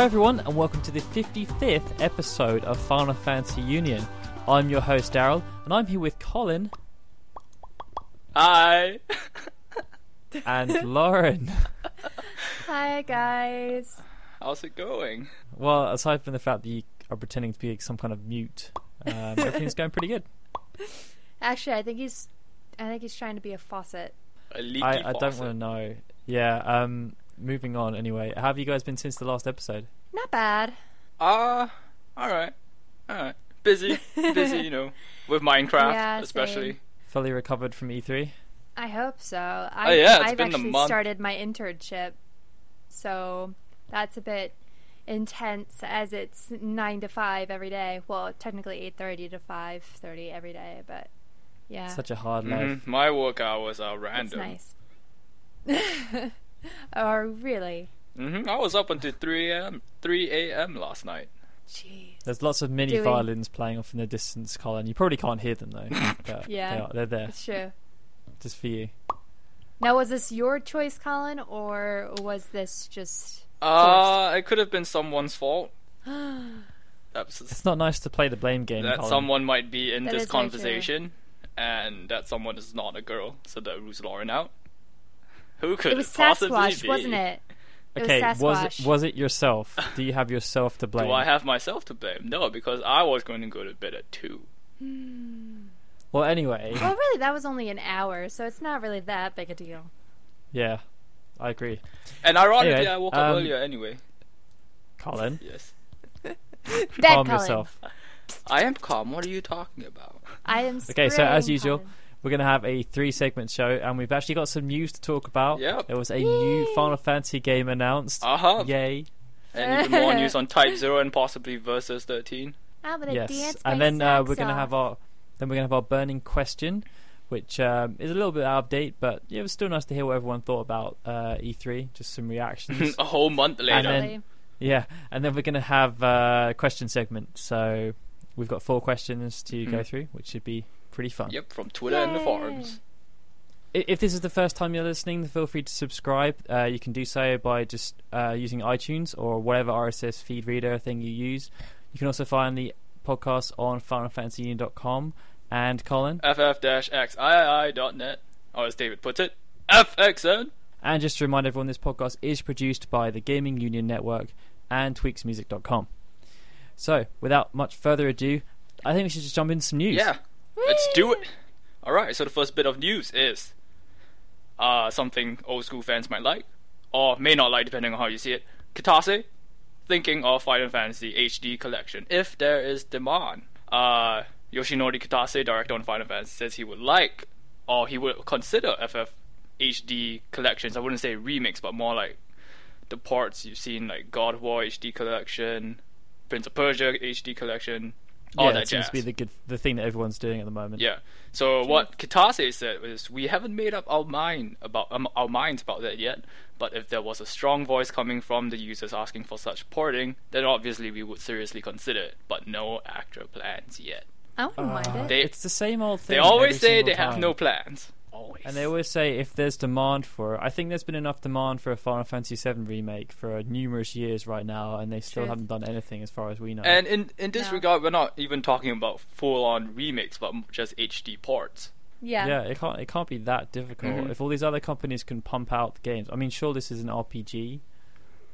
Hi everyone, and welcome to the 55th episode of Final Fantasy Union. I'm your host Daryl, and I'm here with Colin Hi. and Lauren. Hi guys. How's it going? Well, aside from the fact that you are pretending to be some kind of mute, um, everything's going pretty good. Actually, I think he's I think he's trying to be a faucet. A leaky I, I don't faucet. want to know. Yeah. Um. Moving on. Anyway, how have you guys been since the last episode? Not bad. Uh, alright. Alright. Busy. Busy, you know. With Minecraft, Yeah, especially. same. Fully recovered from E E3. I hope so. I, Oh, yeah, it's I've been a actually month. started my internship, so that's a bit intense as it's nine to five every day. Well, technically eight thirty to five thirty every day, but yeah, Such a hard life. Mhm. My work hours are random. it's random. nice. oh, really? hmm I was up until 3 a.m. 3 a.m. last night. Jeez. There's lots of mini Doing- violins playing off in the distance, Colin. You probably can't hear them though. But Yeah. they are, they're there It's true. just for you. Now, was this your choice, Colin, or was this just? Uh, it could have been someone's fault. That's It's not nice to play the blame game. that Colin. someone might be in That this is very true. conversation, and that someone is not a girl, so that rules Lauren out. Who could It was possibly Sasquatch, be? wasn't it? It Okay, was was it was it yourself? Do you have yourself to blame? Do I have myself to blame? No, because I was going to go to bed at two. Well, anyway, Well, really, that was only an hour, so it's not really that big a deal. yeah, I agree. And ironically, Anyway, I woke um, up earlier anyway. Colin, Yes. Bad calm Colin. yourself. I am calm. What are you talking about? I am. Okay, so as usual, Colin. We're gonna have a three-segment show, and we've actually got some news to talk about. Yep. There was a new Final Fantasy game announced. Uh huh. Yay! And even more news on Type Zero and possibly Versus 13. I'm yes, dance and then uh, we're gonna have our then we're gonna have our burning question, which um, is a little bit out of date, but yeah, it was still nice to hear what everyone thought about uh, E3. Just some reactions. a whole month later. And then- Yeah, and then we're going to have uh, a question segment. So we've got four questions to go Mhm. through, which should be pretty fun. Yep, from Twitter and the forums. If this is the first time you're listening, feel free to subscribe. Uh, you can do so by just uh, using iTunes or whatever RSS feed reader thing you use. You can also find the podcast on FinalFantasyUnion.com. And Colin, ff-xii.net. Or as David puts it, FXN. and just to remind everyone, this podcast is produced by the Gaming Union Network and TweaksMusic.com. So, without much further ado, I think we should just jump into some news. Yeah, let's do it. Alright, so the first bit of news is uh, something old school fans might like, or may not like depending on how you see it. Kitase thinking of Final Fantasy HD Collection if there is demand. Uh, Yoshinori Kitase, director on Final Fantasy, says he would like, or he would consider FF HD collections. I wouldn't say remix, but more like the parts you've seen, like God War HD Collection, Prince of Persia HD Collection, all yeah, that it seems to be the good, the thing that everyone's doing at the moment. Yeah. So what Kitase said was, we haven't made up our mind about um, our minds about that yet. But if there was a strong voice coming from the users asking for such porting, then obviously we would seriously consider it. But no actual plans yet. I wouldn't mind Ah, it. They- it's the same old thing. They always every say single they have no plans. Always. And they always say if there's demand for it. I think there's been enough demand for a Final Fantasy VII remake for numerous years right now, and they still Truth. haven't done anything as far as we know. And in in this No. regard, we're not even talking about full on remakes, but just HD ports. yeah. yeah, it can't it can't be that difficult. Mhm. If all these other companies can pump out the games, I mean, sure, this is an RPG,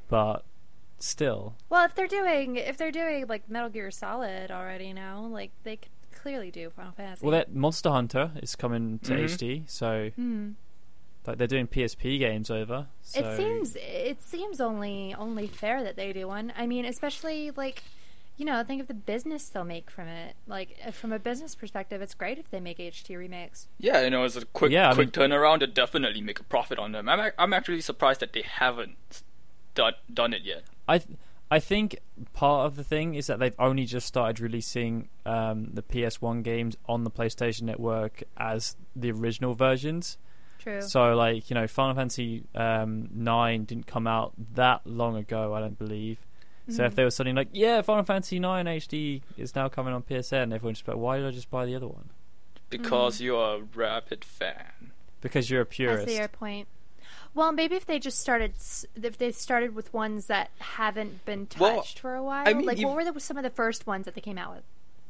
but still, Well, if they're doing if they're doing like Metal Gear Solid already now, like they could clearly do Final Fantasy. well, that Monster Hunter is coming to Mhm. HD, so Hmm. like they're doing PSP games over. So It seems it seems only only fair that they do one. I mean, especially like you know, think of the business they'll make from it. Like uh, from a business perspective, it's great if they make HD remakes. Yeah, you know, it's a quick Yeah, I quick turnaround to definitely make a profit on them. I'm I'm actually surprised that they haven't done done it yet. I th- I think part of the thing is that they've only just started releasing um, the PS1 games on the PlayStation Network as the original versions. True. So, like you know, Final Fantasy um, Nine didn't come out that long ago, I don't believe. So if Mhm. they were suddenly like, "Yeah, Final Fantasy Nine HD is now coming on PSN," everyone's just like, "Why did I just buy the other one?" Because you're a rapid fan. Because you're a purist. see your point. Well, maybe if they just started, if they started with ones that haven't been touched Well, for a while. I mean, like, you- what were the, some of the first ones that they came out with?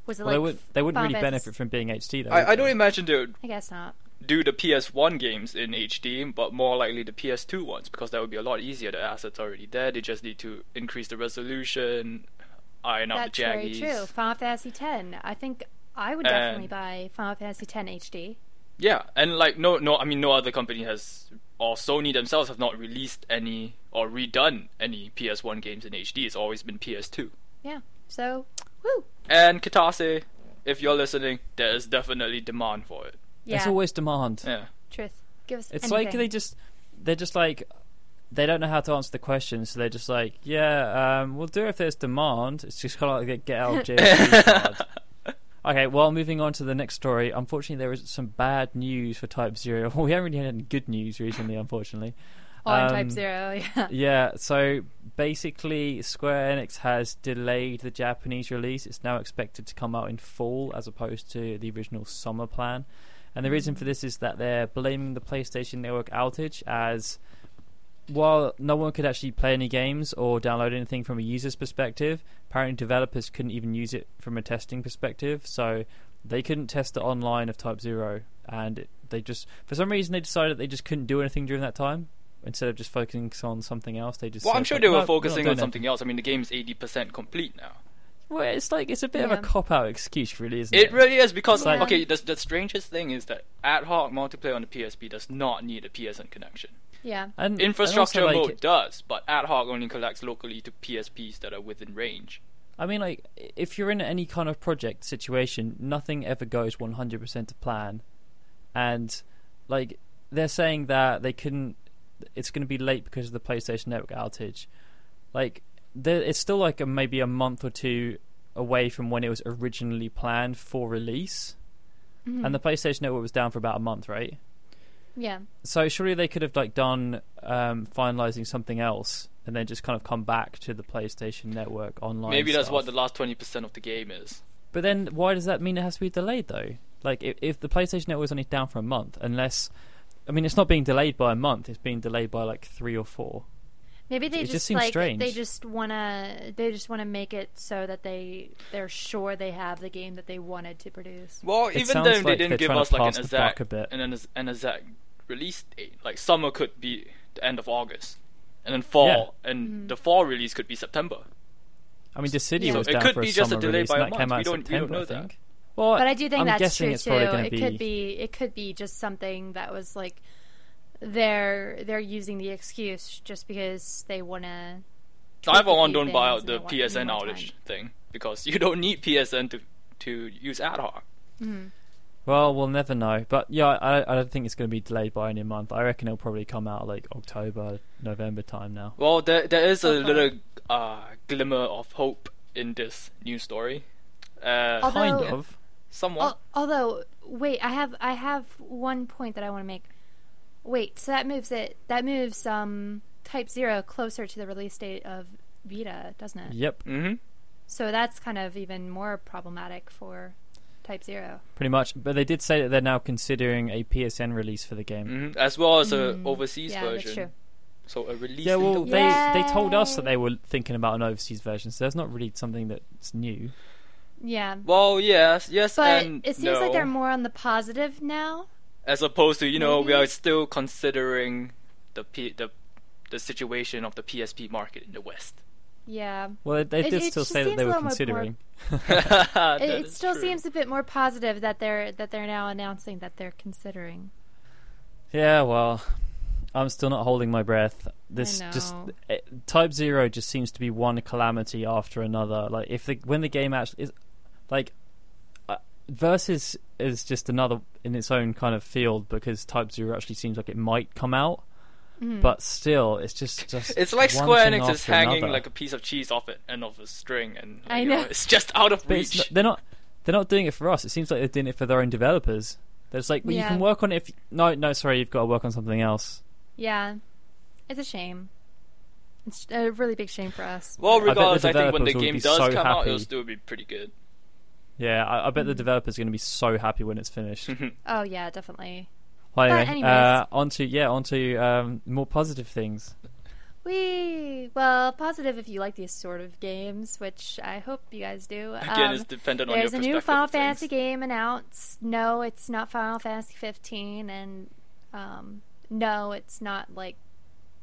Was it Well, they, like would, they wouldn't really Final benefit from being HD though. I, I don't they? imagine they would I guess not. do the PS1 games in HD, but more likely the PS2 ones because that would be a lot easier. The assets are already there. They just need to increase the resolution, iron out That's the very jaggies. true. Final Fantasy X. I think I would And- definitely buy Final Fantasy X HD. Yeah, and like no, no, I mean no other company has, or Sony themselves have not released any or redone any PS1 games in HD. It's always been PS2. Yeah. So, woo. And Kitase, if you're listening, there is definitely demand for it. Yeah. There's always demand. Yeah. Truth. Give us. It's like they just they're just like they don't know how to answer the question, so they're just like, yeah, um, we'll do it if there's demand. It's just kind of like a get out of jail card. Okay, well, moving on to the next story. Unfortunately, there is some bad news for Type Zero. We haven't really had any good news recently, unfortunately. on um, Type Zero. Yeah. Yeah, so basically, Square Enix has delayed the Japanese release. It's now expected to come out in fall as opposed to the original summer plan. And the reason for this is that they're blaming the PlayStation Network outage as while no one could actually play any games or download anything from a user's perspective, apparently developers couldn't even use it from a testing perspective. So they couldn't test the online of Type Zero, and it, they just for some reason they decided they just couldn't do anything during that time. Instead of just focusing on something else, they just Well, said, I'm sure like, they "No, were we're focusing on something else. I mean, the game's 80% complete now. Well, it's like it's a bit of a cop out excuse, really, isn't it? It really is because, Yeah. okay, the, the strangest thing is that ad hoc multiplayer on the PSP does not need a PSN connection. Yeah. and Infrastructure and also, like, mode does, but ad hoc only collects locally to PSPs that are within range. I mean, like, if you're in any kind of project situation, nothing ever goes 100% to plan. And, like, they're saying that they couldn't. It's going to be late because of the PlayStation Network outage. Like, there, it's still like a, maybe a month or two away from when it was originally planned for release. Mhm. And the PlayStation Network was down for about a month, right? Yeah. So surely they could have like done um, finalizing something else and then just kind of come back to the PlayStation Network online. Maybe that's what the last 20% of the game is. But then why does that mean it has to be delayed though? Like if, if the PlayStation Network is only down for a month, unless I mean it's not being delayed by a month, it's being delayed by like three or four. Maybe they It just, just seems like strange. they just wanna they just wanna make it so that they they're sure they have the game that they wanted to produce. Well, It even sounds then, they didn't give us like an pass the buck exact a bit. and an, an exact release date. Like summer could be the end of August, and then fall, Yeah. and Mhm. the fall release could be September. I mean, the city Yeah. was So it down could for be a just a summer delay release, by a that month. came out We in don't- we don't September, know I that. think. Well, But I do think I'm that's true it's too. probably going to It be. could be it could be just something that was like they're they're using the excuse just because they wanna I for one don't buy out the and they want- PSN they want outage time. thing because you don't need PSN to to use ad hoc. Mhm. Well, we'll never know. But yeah, I, I don't think it's going to be delayed by any month. I reckon it'll probably come out like October, November time now. Well, there there is a Okay. little uh, glimmer of hope in this new story. Uh, Although- kind of. somewhat. Al- although, wait, I have I have one point that I want to make. Wait, so that moves it that moves um Type Zero closer to the release date of Vita, doesn't it? Yep, hmm So that's kind of even more problematic for Type Zero. pretty much. But they did say that they're now considering a PSN release for the game. hmm As well as a Mm, overseas yeah, version. that's true. So a release. Yeah, well, they the- they told us that they were thinking about an overseas version, so that's not really something that's new. Yeah. Well, yes, yes, But and it seems no. like they're more on the positive now. as opposed to you know we are still considering the P- the the situation of the PSP market in the West. Yeah. Well, they, they did it still just say that they were little more considering. It, it is still true. seems a bit more positive that they're that they're now announcing that they're considering. Yeah, well, I'm still not holding my breath. This just know. eh, Type Zero just seems to be one calamity after another. Like if the when the game actually is like uh, Versus is just another in its own kind of field because Type Zero actually seems like it might come out, Mhm. but still, it's just just It's like one Square thing Enix is hanging another. like a piece of cheese off it end of a string, and I you know. it's just out of But reach. not- they're not they're not doing it for us. It seems like they're doing it for their own developers. There's like well, you can work on it if no no sorry you've got to work on something else. yeah, it's a shame. It's a really big shame for us. well, regardless, I, think when the developers will game be does so come out, happy. it'll still be pretty good. Yeah, I, I bet the Mm. developers are going to be so happy when it's finished. oh yeah, definitely. Well, But anyway, anyways. uh, onto yeah, onto um, more positive things. We well, positive if you like these sort of games, which I hope you guys do. Again, Um, it's dependent on your There's a new Final. Fantasy game announced. No, it's not Final Fantasy 15, and um, no, it's not like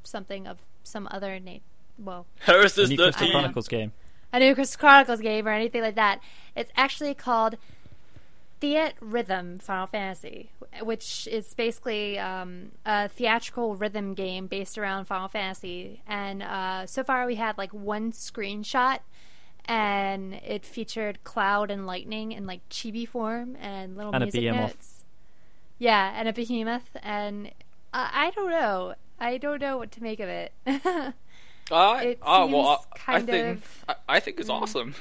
something of some other name. Well, Harris The is new the Crystal. Chronicles game. a new Crystal Chronicles game or anything like that. It's actually called Theatrhythm Final Fantasy, which is basically um, a theatrical rhythm game based around Final Fantasy. And uh, so far, we had like one screenshot, and it featured Cloud and Lightning in like chibi form and little And a music behemoth. notes. Yeah, and a behemoth, and uh, I don't know. I don't know what to make of it. I, It ah, well, I, seems I think of- I, I think it's Mm. awesome.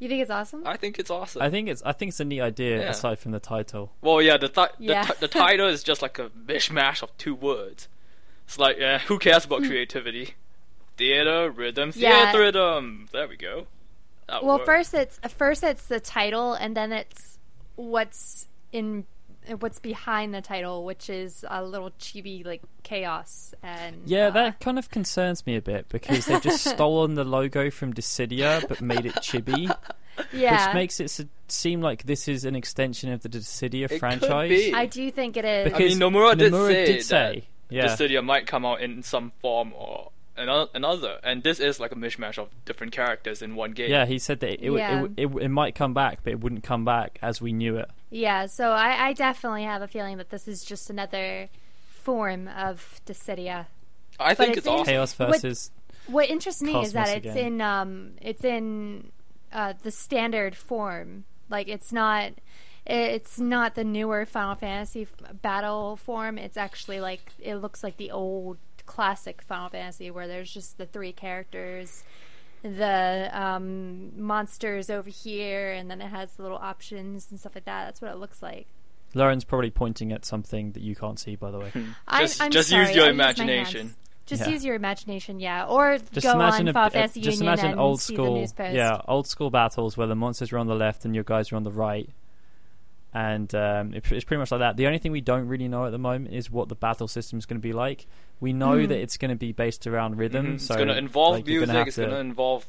You think it's awesome? I think it's awesome. I think it's I think it's a neat idea Yeah. aside from the title. Well, yeah, the ti- Yeah. the, ti- the title is just like a mishmash of two words. It's like, yeah, who cares about creativity? Theater rhythm, Hmm. Yeah. theater rhythm. There we go. That Well, worked. first it's first it's the title, and then it's what's in what's behind the title, which is a little chibi like chaos and Yeah, uh, that kind of concerns me a bit because they've just stolen the logo from Dissidia but made it chibi, yeah. which makes it s- seem like this is an extension of the Dissidia could franchise. be. I do think it is. Because I mean, Nomura did Nomura say did that say, yeah, the studio might come out in some form or another, and this is like a mishmash of different characters in one game. yeah. He said that it, it, it, it, it might come back, but it wouldn't come back as we knew it. Yeah, so I, I definitely have a feeling that this is just another form of Dissidia. I think it's it's awesome. Chaos What- versus What interests me is that it's again. in um it's in uh, the standard form. Like it's not it's not the newer Final Fantasy f- battle form. It's actually like it looks like the old classic Final Fantasy where there's just the three characters, the um, monsters over here, and then it has the little options and stuff like that. That's what it looks like. Lauren's probably pointing at something that you can't see, by the way. I- Just- I'm just sorry, use your I use my hands. imagination. Just Yeah. use your imagination, yeah, or Just go imagine on a, Final a- Fantasy just Union imagine and old see school, the news post. yeah, old school battles where the monsters are on the left and your guys are on the right, and um, it, it's pretty much like that. The only thing we don't really know at the moment is what the battle system is going to be like. We know Hmm. that it's going to be based around rhythm, Mhm. so it's gonna involve like, music. gonna it's gonna involve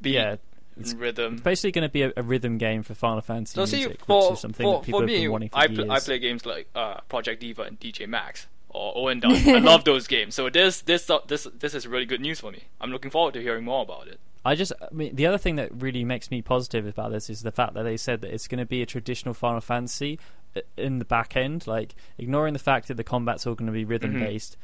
beat yeah, it's rhythm. it's basically going to be a, a rhythm game for Final Fantasy So see, music, for, which is something for, that people for have me, been wanting for I, years. pl- I play games like uh, Project Diva and DJ Max or Ouendan. I love those games. So this this uh, this this is really good news for me. I'm looking forward to hearing more about it. I just, I mean, the other thing that really makes me positive about this is the fact that they said that it's going to be a traditional Final Fantasy uh, in the back end. Like, ignoring the fact that the combat's all going to be rhythm based,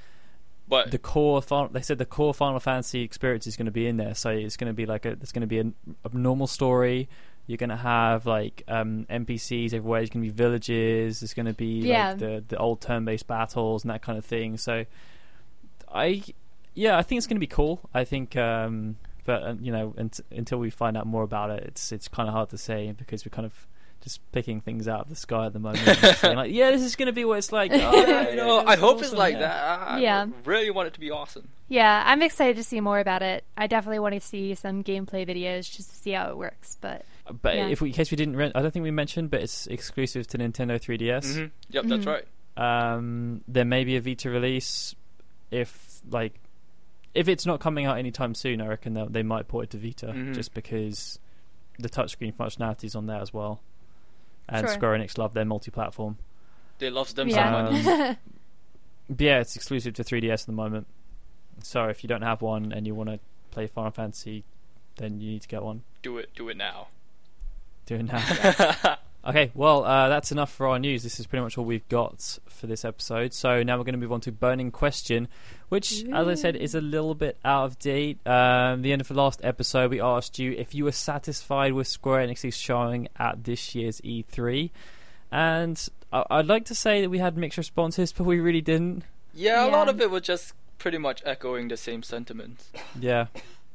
But the core, Fin- they said the core Final Fantasy experience is going to be in there. So it's going to be like a, it's going to be a, a normal story. You're going to have like um, NPCs everywhere. There's going to be villages. There's going to be Yeah. like the the old turn based battles and that kind of thing. So, I, yeah, I think it's going to be cool. I think. Um, but uh, you know, unt- until we find out more about it, it's it's kind of hard to say because we're kind of just picking things out of the sky at the moment. saying, like, yeah, this is going to be what it's like. Oh, yeah, you know, yeah, I hope it's like yeah. that. I Yeah. really want it to be awesome. Yeah, I'm excited to see more about it. I definitely want to see some gameplay videos just to see how it works. But But Yeah. if we, in case we didn't, re- I don't think we mentioned, but it's exclusive to Nintendo 3DS. hmm Yep, that's Mhm. right. Um, there may be a Vita release if like if it's not coming out anytime soon. I reckon they'll- they might port it to Vita Mhm. just because the touchscreen functionality is on there as well. And Sure. Square Enix love their multi-platform. They love them yeah, so much. Um, But yeah, it's exclusive to 3DS at the moment. So if you don't have one and you want to play Final Fantasy, then you need to get one. Do it, do it now. Do it now. Okay, well, uh, that's enough for our news. This is pretty much all we've got for this episode. So now we're going to move on to Burning Question, which, as I said, is a little bit out of date. Um, the end of the last episode, we asked you if you were satisfied with Square Enix's showing at this year's E3. And I- I'd like to say that we had mixed responses, but we really didn't. yeah, a lot of it was just pretty much echoing the same sentiments. Yeah.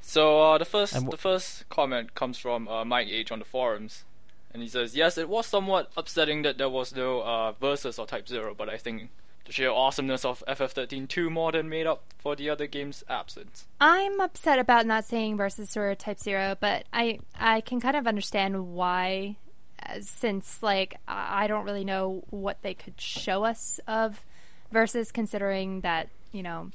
So uh, the first And wh- the first comment comes from uh, Mike Age on the forums, and he says, "Yes, it was somewhat upsetting that there was no uh, versus or Type Zero, but I think the sheer awesomeness of FF13 2 more than made up for the other game's absence." I'm upset about not saying versus or Type Zero, but I I can kind of understand why. uh, since like I don't really know what they could show us of versus considering that you know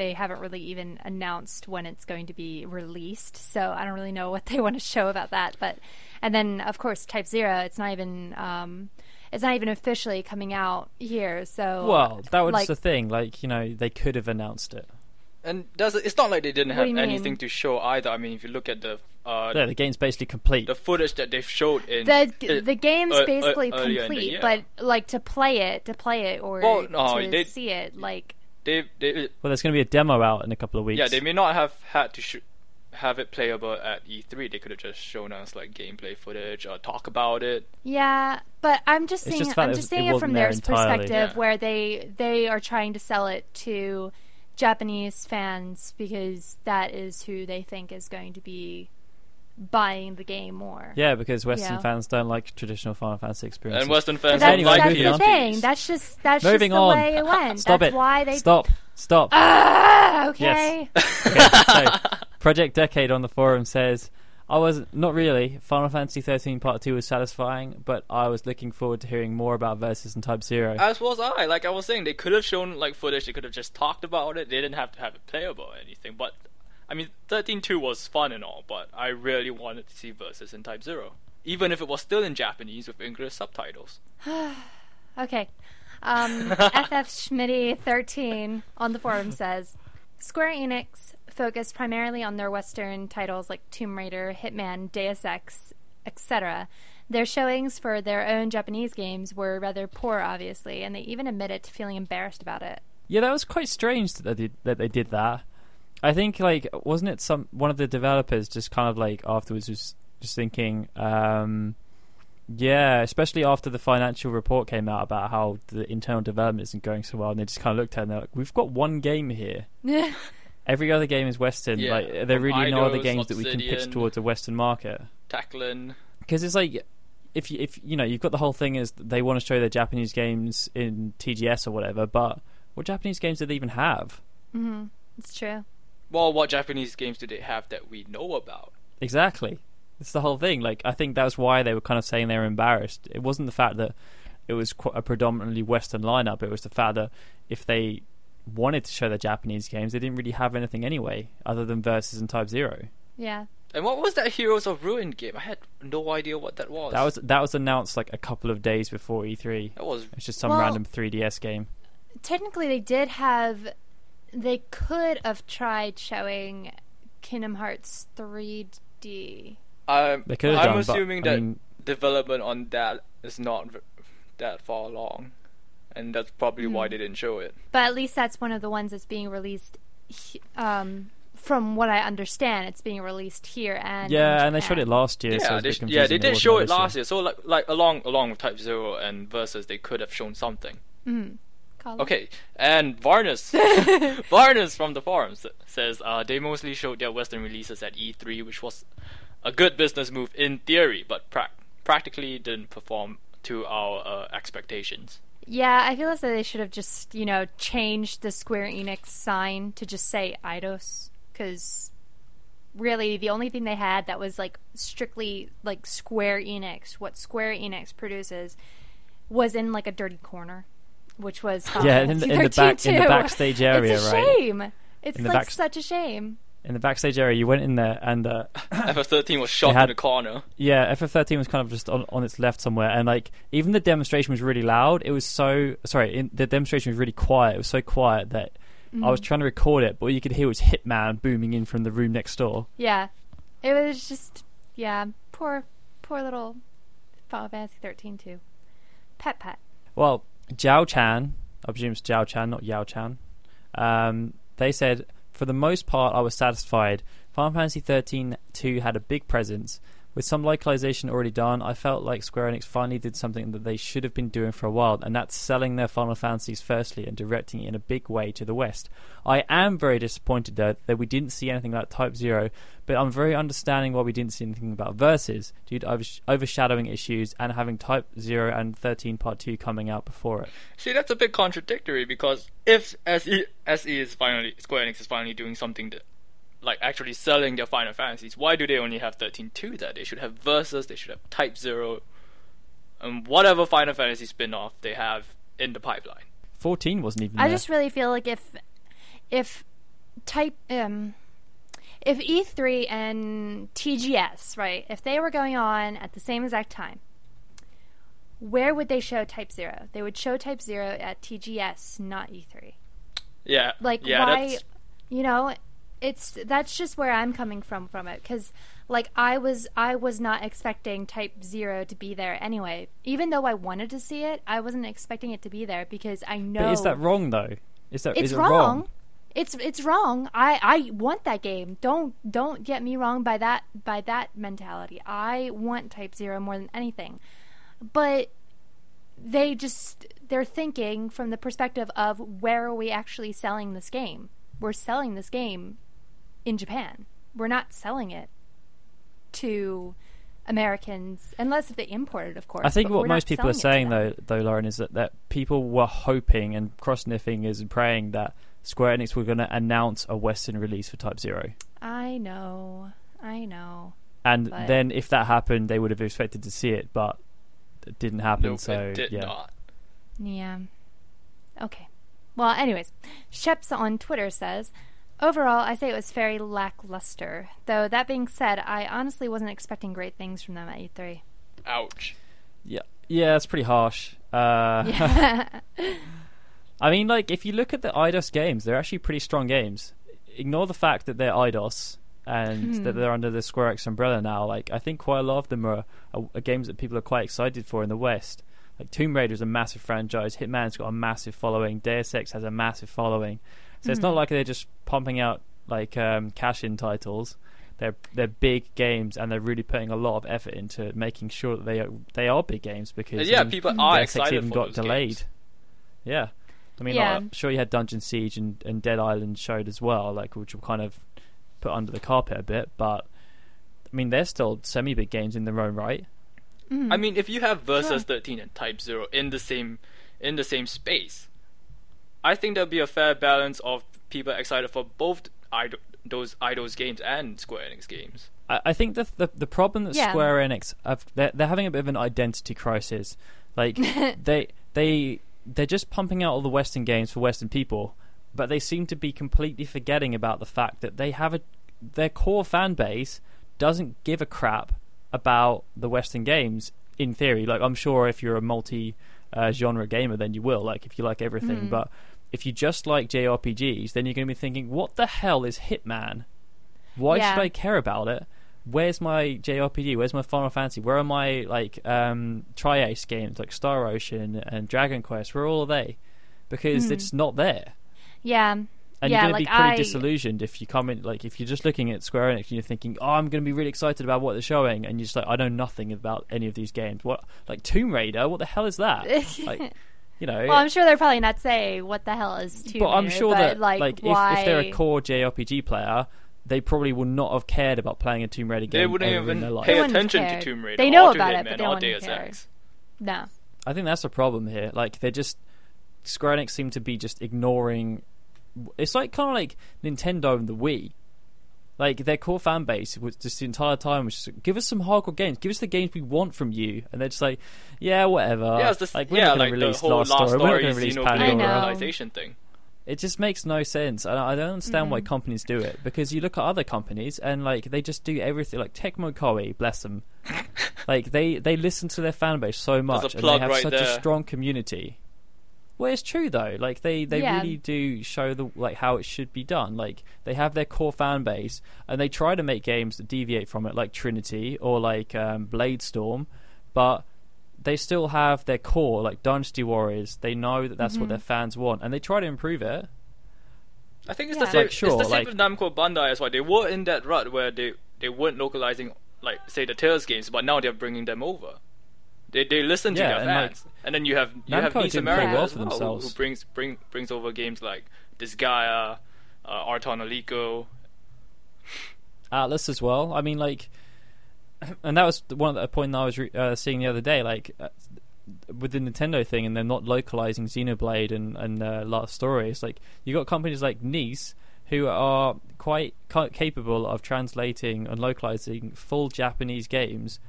they haven't really even announced when it's going to be released. So I don't really know what they want to show about that. But and then of course Type Zero, it's not even um, it's not even officially coming out here. So Well, that was like, the thing. Like you know, they could have announced it. And does it, it's not like they didn't have do mean? anything to show either. I mean, if you look at the uh, Yeah, the game's basically complete. the footage that they've showed in the uh, the game's uh, uh, basically earlier in the complete, but like to play it, to play it or Well, no, to they- see it, like they they well, there's going to be a demo out in a couple of weeks. yeah they may not have had to sh- have it playable at E3. They could have just shown us like gameplay footage or talk about it. Yeah, but I'm just It's seeing just I'm that just it seeing it wasn't from their perspective Yeah. where they they are trying to sell it to Japanese fans because that is who they think is going to be buying the game more. Yeah, because Western Yeah. fans don't like traditional Final Fantasy experiences. And Western fans that's, don't Anyway, like that's the on. thing. That's just that's Moving just the on. way it went. Stop that's it. why they Stop. Stop. Ah, okay. Okay, so Project Decade on the forum says, I was not really. Final Fantasy 13 Part 2 was satisfying, but I was looking forward to hearing more about Versus and Type Zero. As was I. Like I was saying, they could have shown like footage. They could have just talked about it. They didn't have to have it playable or anything. But I mean, 13.2 was fun and all, but I really wanted to see Versus in Type Zero, even if it was still in Japanese with English subtitles. Okay. Um, FF Schmitty 13 on the forum says Square Enix focused primarily on their Western titles like Tomb Raider, Hitman, Deus Ex, etc. Their showings for their own Japanese games were rather poor, obviously, and they even admitted to feeling embarrassed about it. Yeah, that was quite strange that they that they did that. I think like wasn't it some one of the developers just kind of like afterwards was just thinking, um, yeah, especially after the financial report came out about how the internal development isn't going so well, and they just kind of looked at it and they're like, we've got one game here. Every other game is Western. Yeah, like there are from really no other Eidos, games that we can pitch towards a Western market. Tacklin. Because it's like if you, if you know you've got the whole thing is they want to show their Japanese games in TGS or whatever, but what Japanese games do they even have? hmm It's true. Well, what Japanese games do they have that we know about? Exactly. It's the whole thing. Like I think that's why they were kind of saying they were embarrassed. It wasn't the fact that it was qu- a predominantly Western lineup. It was the fact that if they wanted to show their Japanese games, they didn't really have anything anyway, other than Versus and Type Zero. Yeah. And what was that Heroes of Ruin game? I had no idea what that was. That was that was announced like a couple of days before E3. that was It's just some Well- random 3DS game. Technically, they did have. They could have tried showing Kingdom Hearts 3D. I'm, They could have I'm done, but, assuming I that mean, development on that is not that far along, and that's probably why Hmm. they didn't show it. But at least that's one of the ones that's being released. Um, from what I understand, it's being released here and yeah, and they showed it last year. yeah, it's a they sh- yeah, they did show it last year. So like like along along with Type Zero and Versus, they could have shown something. Mhm. Colin? Okay, and Varnus, Varnus from the forums says uh, they mostly showed their Western releases at E3, which was a good business move in theory, but prac practically didn't perform to our uh, expectations. Yeah, I feel as though they should have just, you know, changed the Square Enix sign to just say Eidos, because really the only thing they had that was like strictly like Square Enix, what Square Enix produces, was in like a dirty corner, which was Final Yeah, in the- in the back- 13 in the backstage area, it's a right? shame. It's In like back- such a shame. in the backstage area. You went in there, and uh, FF13 was shot had- in the corner. yeah, FF13 was kind of just on, on its left somewhere, and like even the demonstration was really loud. It was so sorry, in, the demonstration was really quiet. It was so quiet that I was trying to record it, but all you could hear was Hitman booming in from the room next door. Yeah, it was just yeah, poor poor little Final Fantasy 13 too. Pet pet. Well, Jiao Chan, I presume it's Jiao Chan, not Yao Chan. Um, they said, for the most part, I was satisfied. Final Fantasy 13 2 had a big presence. With some localization already done, I felt like Square Enix finally did something that they should have been doing for a while, and that's selling their Final Fantasies firstly and directing it in a big way to the West. I am very disappointed though that we didn't see anything about Type Zero, but I'm very understanding why we didn't see anything about Versus due to overshadowing issues and having Type Zero and 13 Part 2 coming out before it. See, that's a bit contradictory because if SE, SE is finally Square Enix is finally doing something that, like actually selling their Final Fantasies, why do they only have thirteen? 13.2 there? They should have Versus, they should have Type Zero, and whatever Final Fantasy spin-off they have in the pipeline. 14 wasn't even I there. just really feel like if if type um if E3 and TGS, right, if they were going on at the same exact time, where would they show Type 0? They would show Type 0 at TGS, not E3. Yeah, Like yeah, why that's you know, it's that's just where I'm coming from from it cuz like I was I was not expecting Type 0 to be there anyway. Even though I wanted to see it, I wasn't expecting it to be there because I know But is that wrong though? Is that it's is it wrong. wrong? It's it's wrong. I I want that game. Don't don't get me wrong by that by that mentality. I want Type 0 more than anything. But they just they're thinking from the perspective of where are we actually selling this game? We're selling this game in Japan. We're not selling it to Americans unless if they import it, of course. I think what most people are saying it to them. though, though, Lauren, is that, that people were hoping and cross their is praying that Square Enix were going to announce a Western release for Type Zero, I know. I know. and But- then if that happened, they would have expected to see it, but it didn't happen. nope, so it did yeah, not. Yeah. Okay. Well, anyways, Sheps on Twitter says, overall, I say it was very lackluster. Though that being said, I honestly wasn't expecting great things from them at E E3. Ouch. yeah, yeah, it's pretty harsh. Uh, Yeah. I mean, like if you look at the Eidos games, they're actually pretty strong games. Ignore the fact that they're Eidos and Hmm. that they're under the Square Enix umbrella now. Like I think quite a lot of them are, are, are games that people are quite excited for in the West. Like Tomb Raider is a massive franchise. Hitman's got a massive following. Deus Ex has a massive following. So it's not Mhm. like they're just pumping out like um, cash-in titles. They're they're big games and they're really putting a lot of effort into making sure that they are they are big games because yeah, I mean, people are Deus excited even for got those delayed. games. Yeah. I mean, Yeah. like, I'm sure you had Dungeon Siege and, and Dead Island showed as well, like which were kind of put under the carpet a bit, but I mean, they're still semi big games in their own right. Mhm. I mean, if you have Versus Sure. 13 and Type Zero in the same in the same space, I think there'll be a fair balance of people excited for both idol, those Eidos games and Square Enix games. I, I think the, the the problem that Yeah. Square Enix have, they're, they're having a bit of an identity crisis. Like they they they're just pumping out all the Western games for Western people, but they seem to be completely forgetting about the fact that they have a their core fan base doesn't give a crap about the Western games. In theory, like I'm sure if you're a multi uh, genre gamer, then you will. Like if you like everything, Mhm. but if you just like JRPGs, then you're going to be thinking, "What the hell is Hitman? Why Yeah. should I care about it? Where's my JRPG? Where's my Final Fantasy? Where are my like um, Tri-Ace games like Star Ocean and Dragon Quest? Where are all they? Because Mhm. it's not there, yeah. And Yeah, you're going like to be pretty I- disillusioned if you come in like if you're just looking at Square Enix and you're thinking, oh, I'm going to be really excited about what they're showing, and you're just like, I know nothing about any of these games. What like Tomb Raider? What the hell is that? like, you know. well, I'm sure they're probably not saying what the hell is Tomb Raider? but I'm sure but, that like, like, why... if, if they're a core JRPG player, they probably would not have cared about playing a Tomb Raider game They wouldn't ever in even their life. pay They attention to. Tomb Raider. They know or to about it, but they or wouldn't Deus care. Ex. no. I think that's a problem here. Like they're just Square Enix seem to be just ignoring. It's like kind of like Nintendo and the Wii. Like their core fan base was just the entire time was just give us some hardcore games, give us the games we want from you, and they're just like, yeah, whatever. Yeah, it's the, like we're yeah, not going like to the release whole Last Last Story, we're not going to release Xenoblade know. Pandora. realization thing. It just makes no sense. and I don't understand why Mhm. companies do it because you look at other companies and like they just do everything. Like Tecmo Koei, bless them. like they they listen to their fan base so much and they have right such a strong community. Well, it's true though. Like they they Yeah. really do show the like how it should be done. Like they have their core fan base and they try to make games that deviate from it, like Trinity or like um, Bladestorm, but they still have their core, like Dynasty Warriors. They know that that's what Mhm. their fans want, and they try to improve it. I think it's Yeah. the same. Like, sure, it's the same like- with Namco Bandai as well. They were in that rut where they they weren't localizing like say the Tales games, but now they're bringing them over. They they listen to Yeah, their and, like, fans, and then you have you have Namco Nice did pretty America well as well, who- themselves. who brings bring brings over games like Disgaea, uh, Ar tonelico. Atlus as well. I mean, like, and that was one of the point that I was re- uh, seeing the other day. Like, uh, with the Nintendo thing, and they're not localizing Xenoblade and and uh, Last Story. It's like you got companies like Nice who are quite ca- capable of translating and localizing full Japanese games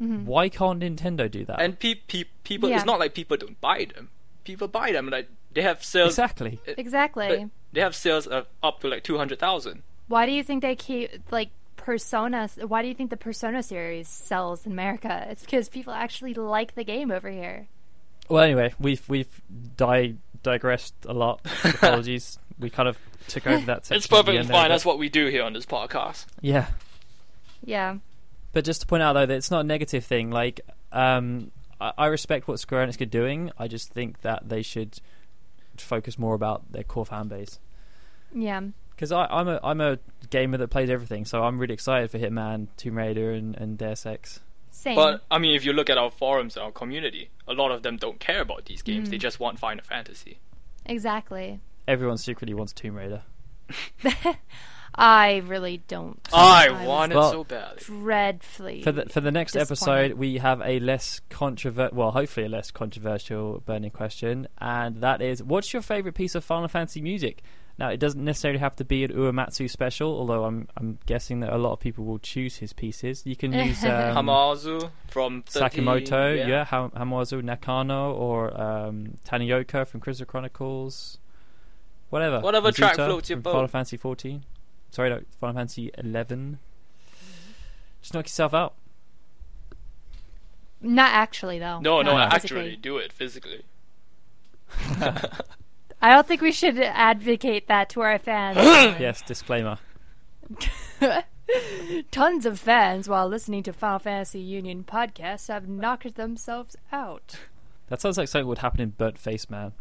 Mm-hmm. Why can't Nintendo do that? And pe- pe- people, Yeah. it's not like people don't buy them. People buy them. Like they have sales. exactly. Uh, exactly. But they have sales of up to like two hundred thousand. Why do you think they keep like Persona? Why do you think the Persona series sells in America? It's because people actually like the game over here. Well, anyway, we've we've di- digressed a lot. Apologies. we kind of took over that section. It's perfectly end there, fine. but- That's what we do here on this podcast. Yeah, Yeah. But just to point out though that it's not a negative thing. Like, um, I, I respect what Square Enix are doing. I just think that they should focus more about their core fan base. Yeah. Because I'm a I'm a gamer that plays everything, so I'm really excited for Hitman, Tomb Raider, and, and Deus Ex. Same. But I mean, if you look at our forums, and our community, a lot of them don't care about these games. Mm. They just want Final Fantasy. exactly. Everyone secretly wants Tomb Raider. I really don't. I was want it Well- so badly. dreadfully For the for the next episode, we have a less controversial, well, hopefully a less controversial burning question, and that is, what's your favorite piece of Final Fantasy music? Now, it doesn't necessarily have to be an Uematsu special, although I'm I'm guessing that a lot of people will choose his pieces. You can use um, Hamauzu from 30, Sakimoto, yeah, yeah. Ham- Hamauzu Nakano, or um, Tanioka from Crystal Chronicles, whatever. Whatever track floats your boat. Final Fantasy 14. Sorry, no, Final Fantasy 11. Just knock yourself out. Not actually, though. No, no, Not actually, physically. do it physically. I don't think we should advocate that to our fans. Yes, disclaimer. Tons of fans, while listening to Final Fantasy Union podcasts, have knocked themselves out. That sounds like something would happen in Burnt Face Man.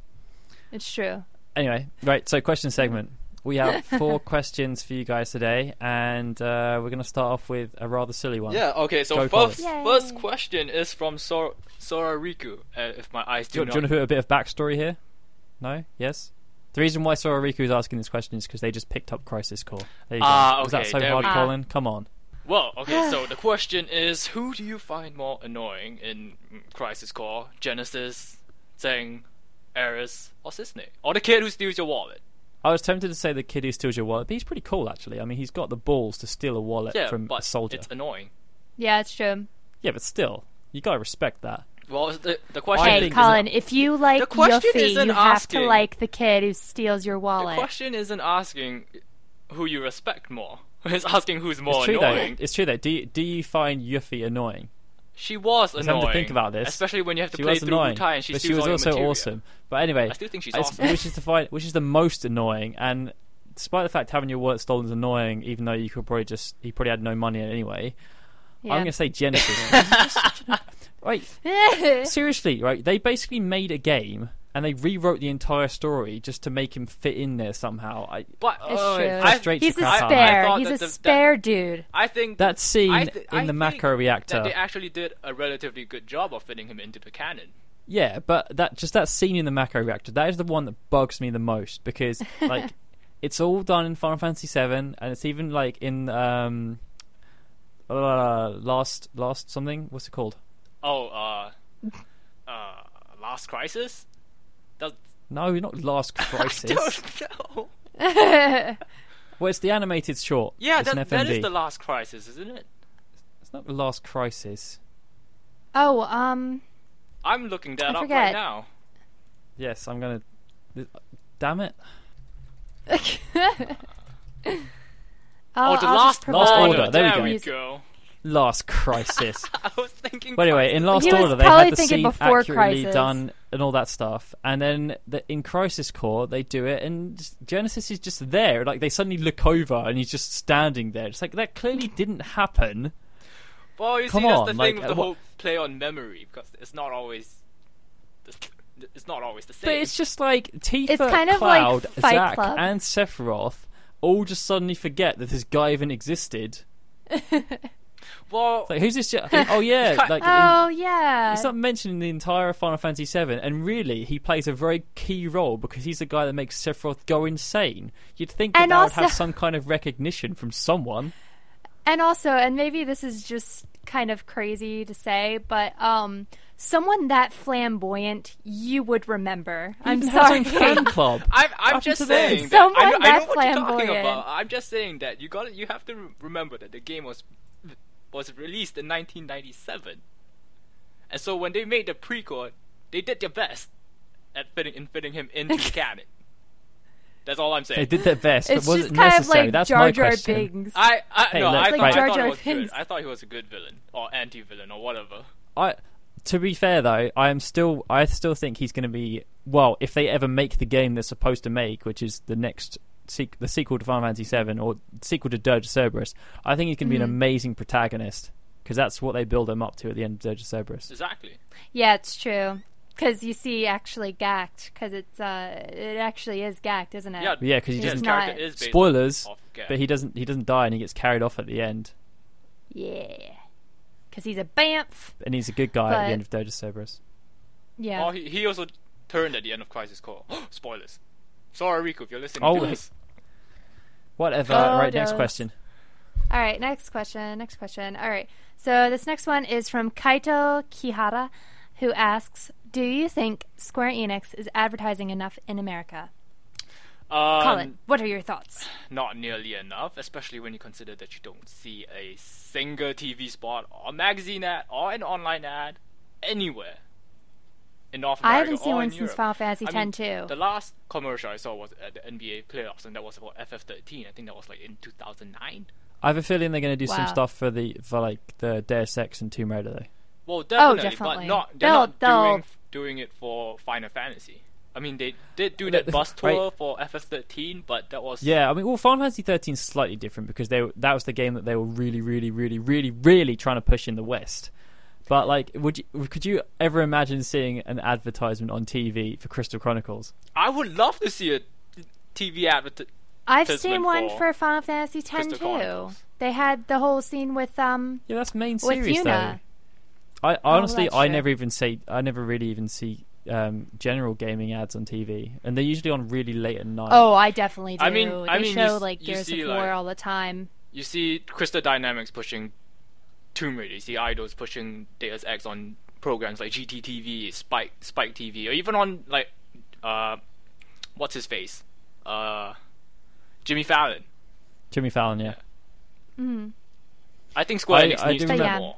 It's true. Anyway, right, so question segment. We have four questions for you guys today, and uh, we're going to start off with a rather silly one. Yeah. Okay. So Go first, first question is from Sor- Sora Riku. Uh, if my eyes Do, do, you- do you want to put a bit of backstory here? No? Yes? The reason why Sora Riku is asking this question is because they just picked up Crisis Core. There you go. Ah, Was that so hard, we. Colin? Come on. Well, okay. so the question is, who do you find more annoying in mm, Crisis Core, Genesis, Tseng, Aerith, or Cissnei, or the kid who steals your wallet? I was tempted to say the kid who steals your wallet, but he's pretty cool, actually. I mean, he's got the balls to steal a wallet Yeah, from but a soldier. it's annoying. Yeah, it's true. Yeah, but still, you gotta respect that. Well, the the I question. Hey, think- Colin, if you like Yuffie, isn't you have asking- to like the kid who steals your wallet. the question isn't asking who you respect more. It's asking who's more it's true annoying. though. It's true though. Do you, do you find Yuffie annoying? She was I was annoying. having to think about this. especially when you have to She play was through annoying, Butai and she but she was also materia. awesome. But anyway, I still think she's awesome. which is the find, which is the most annoying. And despite the fact having your wallet stolen is annoying, even though you could probably just he probably had no money anyway. Yeah. I'm gonna say Genesis. right, seriously, right? They basically made a game and they rewrote the entire story just to make him fit in there somehow. I But It's true. I, frustrates He's the a crap out. I spare. He's a the- that- spare dude. I think That scene th- in I the Mako reactor. that they actually did a relatively good job of fitting him into the canon. Yeah, but that just that scene in the Mako reactor, that is the one that bugs me the most because like it's all done in Final Fantasy VII, and it's even like in um, uh, last last something. What's it called? Oh, uh, uh, Last Crisis. Does No, not Last Crisis. I don't know. well, it's the animated short. Yeah, it's that, that is the Last Crisis, isn't it? It's not the Last Crisis. oh, um, I'm looking that I up right forget. now. Yes, I'm gonna. Damn it! Oh, the I'll Last, Last Order. Order, there we go. we go. Last Crisis. I was thinking. But anyway, in Last He Order, they had the scene before accurately Crisis. done and all that stuff, and then the, in Crisis Core they do it, and Genesis is just there. Like they suddenly look over, and he's just standing there. It's like that clearly didn't happen. Well, you Come see, that's on, the like, thing with the what- whole play on memory because it's not always. It's not always the same. But it's just like Tifa, It's kind of like Cloud, Fight Zack, Club. and Sephiroth all just suddenly forget that this guy even existed. well, Like who's this? Ju- oh yeah, kind- like in- Oh yeah. He's not mentioning the entire Final Fantasy VII, and really, he plays a very key role because he's the guy that makes Sephiroth go insane. You'd think that, And that would have some kind of recognition from someone. And also, and maybe this is just kind of crazy to say, but um, someone that flamboyant you would remember. He I'm sorry. his fan club. I'm, I'm just saying. That, Someone I, know- I that know what you're talking flamboyant. about. I'm just saying that you got you have to remember that the game was was released in 1997. And so when they made the prequel, they did their best at fitting in fitting him into the canon. That's all I'm saying. They did their best, It's but was just it kind necessary? of like That's Jar my Jar question. Binks. I, I Hey, no, look, I Like thought, I Jar thought Jar he was good. I thought he was a good villain or anti-villain or whatever. I, to be fair though, I am still, I still think he's going to be well. If they ever make the game they're supposed to make, which is the next, sequ- the sequel to Final Fantasy VII or sequel to Dirge of Cerberus, I think he's going to be an Mhm. amazing protagonist because that's what they build him up to at the end of Dirge of Cerberus. Exactly. Yeah, it's true. Because you see, actually, Gackt. Because it's uh, it actually is Gackt, isn't it? Yeah, Yeah, because he doesn't. not- character is based Spoilers, but he doesn't. He doesn't die, and he gets carried off at the end. Yeah. Because he's a bamf. And he's a good guy at the end of Dirge of Cerberus. Yeah. Oh, he, he also turned at the end of Crisis Core. Spoilers. Sorry, Riku, if you're listening Oh, to this. Whatever. Oh, right, next question. All right, next question. Next question. All right. So this next one is from Kaito Kihara, who asks, "Do you think Square Enix is advertising enough in America?" Um, Colin, what are your thoughts? Not nearly enough, especially when you consider that you don't see a single TV spot or magazine ad or an online ad anywhere in North America. I haven't seen one since Europe. Final Fantasy I X mean, too. The last commercial I saw was at the NBA playoffs, and that was about FF13. I think that was like in 2009. I have a feeling they're going to do some stuff for the for like the Deus Ex and Tomb Raider though. Well, definitely, Oh, definitely. but not they're They'll- not they'll- doing doing it for Final Fantasy. I mean, they did do that Right. bus tour for FF13, but that was Yeah, I mean, well, Final Fantasy 13 is slightly different because they that was the game that they were really, really, really, really, really trying to push in the West. But like, would you could you ever imagine seeing an advertisement on TV for Crystal Chronicles? I would love to see a TV advert. I've seen one for for Final Fantasy X Crystal too. Chronicles. They had the whole scene with um Yeah, that's main series though. I honestly, that's I true. never even see, I never really even see um, general gaming ads on TV, and they're usually on really late at night. Oh, I definitely do. I mean- they I mean, you show s- like you Gears see, of War like- all the time. You see Crystal Dynamics pushing Tomb Raider. You see Eidos pushing Deus Ex on programs like GTTV, Spike, Spike TV, or even on like, uh, what's his face, uh, Jimmy Fallon. Jimmy Fallon, yeah. Mm. I think Square I- Enix I needs do to do remember- more.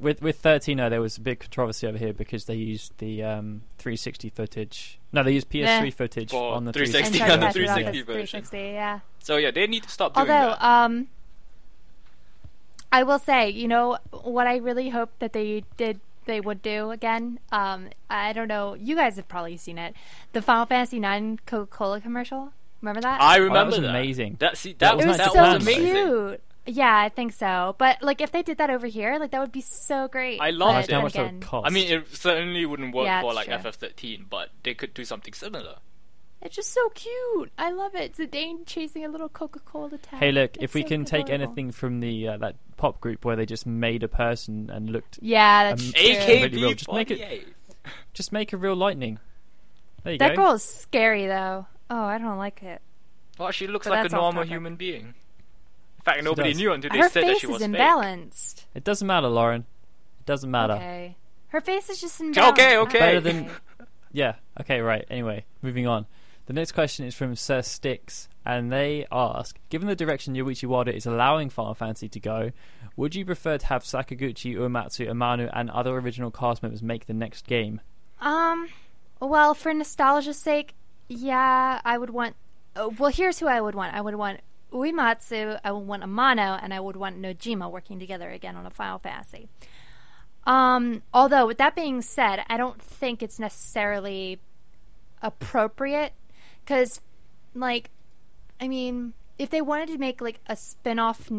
With with 13, though, there was a big controversy over here because they used the um, 360 footage. No, they used PS3 Yeah. footage For on the 360 on the Uncharted 360 version. 360, yeah. So yeah, they need to stop doing Although, that. um, I will say, you know, what I really hope that they did, they would do again. Um, I don't know. You guys have probably seen it. The Final Fantasy IX Coca-Cola commercial. Remember that? I remember That was that. amazing. That That that, it was that so was amazing. cute. Yeah, I think so. But like, if they did that over here, like that would be so great. I But loved How it. then much that would cost? I mean, it certainly wouldn't work Yeah, for like true. FF13, but they could do something similar. It's just so cute. I love it. It's a Dane chasing a little Coca-Cola tag. Hey, look, It's if we so can take anything from the uh, that pop group where they just made a person and looked, Yeah, that's Um, true. Really real. Just make it- just make a real lightning. There you That go. girl is scary though. Oh, I don't like it. Well, she looks But like a normal topic. human being. In fact, She nobody does. knew until they Her said that face she is was fake. imbalanced. It doesn't matter, Lauren. It doesn't matter. Okay. Her face is just imbalanced. Okay, okay. Better than- Yeah. Okay. Right. Anyway, moving on. The next question is from Sir Stix, and they ask: Given the direction Yoichi Wada is allowing Final Fantasy to go, would you prefer to have Sakaguchi, Uematsu, Amano, and other original cast members make the next game? Um, well, for nostalgia's sake, yeah, I would want. Uh, well, here's who I would want. I would want Uematsu, I would want Amano, and I would want Nojima working together again on a Final Fantasy. Um, although with that being said, I don't think it's necessarily appropriate because, like, I mean, if they wanted to make like a spin-off,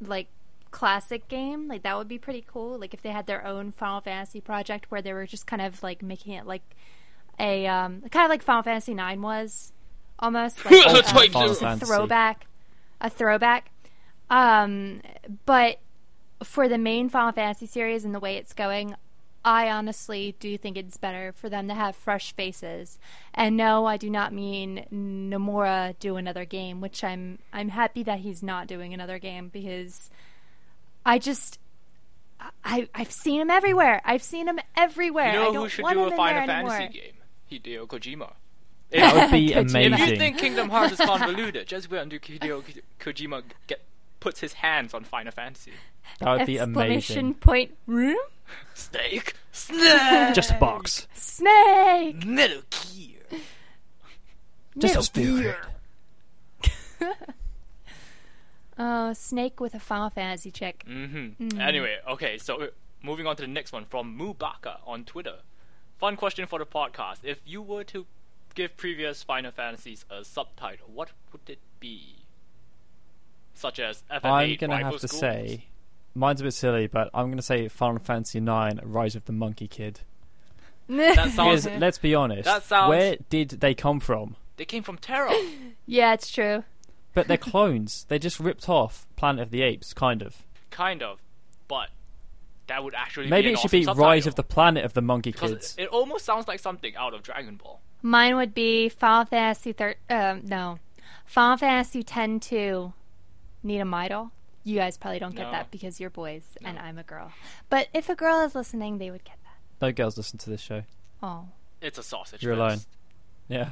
like classic game, like that would be pretty cool. Like if they had their own Final Fantasy project where they were just kind of like making it like a um, kind of like Final Fantasy Nine was, almost like That's a, what Final just a throwback, a throwback. Um, but for the main Final Fantasy series and the way it's going, I honestly do think it's better for them to have fresh faces. And no, I do not mean Nomura do another game, which I'm I'm happy that he's not doing another game because I just I I've seen him everywhere. I've seen him everywhere. You I don't who should want do a Final Fantasy anymore. game? Hideo Kojima. That would be Kojima. If you think Kingdom Hearts is convoluted, just wait until Hideo Kojima get, puts his hands on Final Fantasy. That would be Exclamation amazing. point room? Snake. Snake. Just a box. Snake! Metal Gear. Just Metal a spirit. Gear. Oh, Snake with a Final Fantasy check. Mm-hmm. Anyway, okay, so uh, moving on to the next one from Mubaka on Twitter. Fun question for the podcast. If you were to give previous Final Fantasies a subtitle, what would it be? Such as FF8 I'm gonna have to Schools? say, mine's a bit silly, but I'm gonna say Final Fantasy IX: Rise of the Monkey Kid. That sounds. Because let's be honest, That sounds- where did they come from? they came from Terra. yeah, it's true. But they're clones. they just ripped off Planet of the Apes, kind of. kind of, but that would actually Maybe be an it should awesome be subtitle, Rise of the Planet of the Monkey because Kids. it almost sounds like something out of Dragon Ball. Mine would be Final Fantasy thir- um, no. Final Fantasy ten two. Need a Midol? You guys probably don't get No. that because you're boys and I'm a girl. But if a girl is listening, they would get that. No girls listen to this show. Oh. It's a sausage. You're alone. Yeah.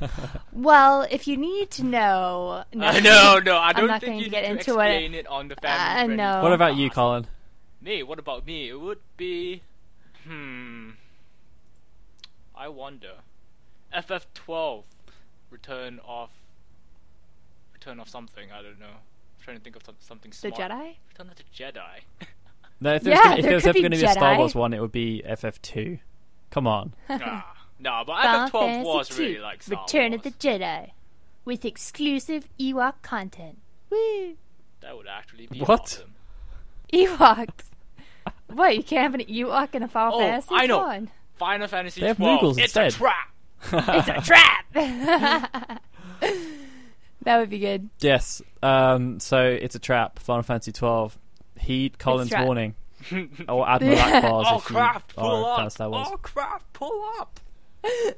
Well, if you need to know, no, I know, no, I I'm don't think you get need into to it. explain it on the family. I friendly know. What about you. Colin? Me? What about me? It would be, hmm. I wonder. FF12, Return of, Return of something. I don't know. I'm trying to think of some, something The smart. Jedi? Return of the Jedi. No, if there Yeah, was, gonna, if there there was ever going to be a Star Wars one, it would be FF2. Come on. ah, no, but Final FF12 was Fantasy really II, like Star Return Wars. of the Jedi, with exclusive Ewok content. Woo! That would actually be What? awesome. Ewoks. what? You can't have an Ewok in a Final Oh, Fantasy? I know. Come on. Final Fantasy They have 12. Moogles it's instead. a trap. It's a trap. That would be good. Yes. Um, so it's a trap. Final Fantasy 12. Heed Colin's trap. warning. or Admiral Yeah. Ackbar's oh if you crap! Pull are a fan up! Star Wars. Oh crap! Pull up!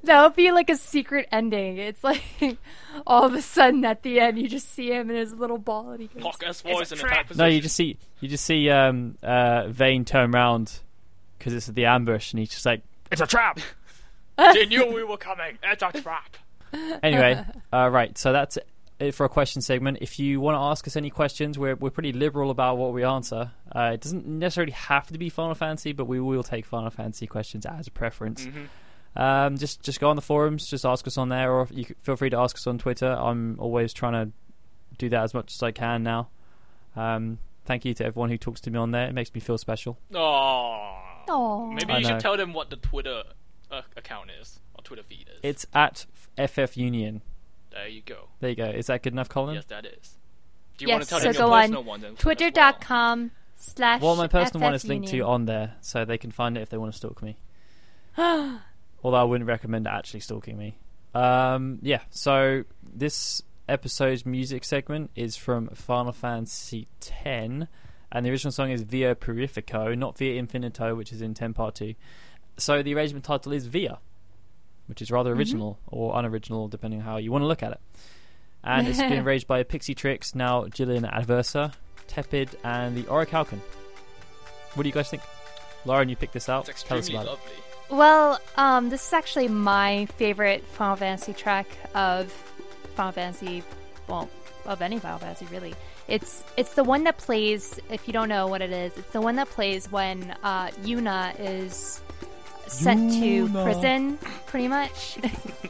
That would be like a secret ending. It's like all of a sudden at the end you just see him in his little ball and he goes, Hawk S "It's a voice in trap." attack position. No, you just see you just see um, uh, Vayne turn around because it's the ambush, and he's just like, "It's a trap." They knew we were coming. It's a trap. anyway, uh, right. So that's it for a question segment. If you want to ask us any questions, we're we're pretty liberal about what we answer. Uh, it doesn't necessarily have to be Final Fantasy, but we will take Final Fantasy questions as a preference. Mhm. Um, just just go on the forums, just ask us on there, or you c feel free to ask us on Twitter. I'm always trying to do that as much as I can now. Um, thank you to everyone who talks to me on there. It makes me feel special. Oh. Aw. Maybe I you know. should tell them what the Twitter uh, account is or Twitter feed is. It's at FF Union. There you go. There you go. Is that good enough, Colin? Yes, that is. Do you Yes, want to tell so them your go on personal ones? well? Twitter.com slash Well, my personal one is FF linked to on there, so they can find it if they want to stalk me. Although I wouldn't recommend actually stalking me. Um, yeah, so this episode's music segment is from Final Fantasy X, and the original song is Via Purifico, not Via Infinito, which is in 10 Part 2. So the arrangement title is Via, which is rather original or unoriginal, depending on how you want to look at it. And it's been arranged by Pixietricks, now Jillian Aversa, Tepid, and the Orichalcon. What do you guys think? Lauren, you picked this out. It's Tell us extremely about it. Well, um, this is actually my favorite Final Fantasy track of Final Fantasy, well, of any Final Fantasy really. It's it's the one that plays. If you don't know what it is, it's the one that plays when uh, Yuna is sent to Yuna. prison, pretty much.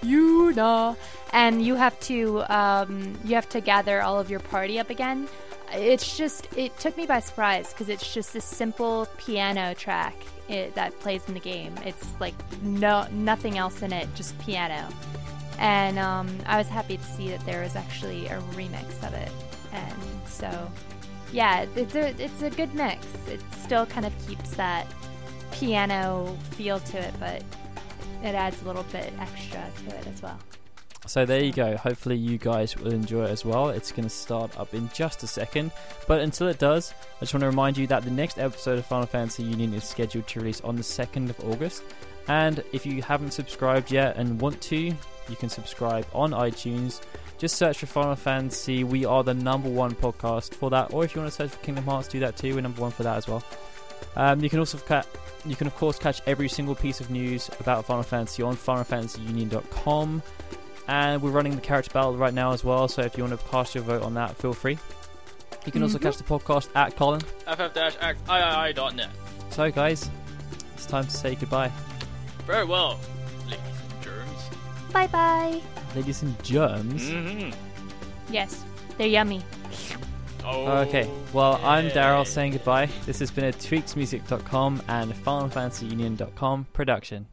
Yuna, and you have to um, you have to gather all of your party up again. It's just it took me by surprise because it's just a simple piano track it, that plays in the game. It's like no nothing else in it, just piano. And um, I was happy to see that there was actually a remix of it. And so, yeah, it's a it's a good mix. It still kind of keeps that piano feel to it, but it adds a little bit extra to it as well. So there you go. Hopefully you guys will enjoy it as well. It's going to start up in just a second. But until it does, I just want to remind you that the next episode of Final Fantasy Union is scheduled to release on the 2nd of August. And if you haven't subscribed yet and want to, you can subscribe on iTunes. Just search for Final Fantasy. We are the number one podcast for that. Or if you want to search for Kingdom Hearts, do that too. We're number one for that as well. Um, you can also ca- you can of course catch every single piece of news about Final Fantasy on FinalFantasyUnion.com, and we're running the character battle right now as well. So if You want to cast your vote on that, feel free. You can also catch the podcast at Colin. ff-xiii.net. So, guys, it's time to say goodbye. Very well, ladies and germs. Bye bye. Ladies and germs. Mm-hmm. Yes, they're yummy. Oh, Okay, well, I'm. Daryl saying goodbye. This has been a tweaksmusic.com and FinalFantasyUnion.com production.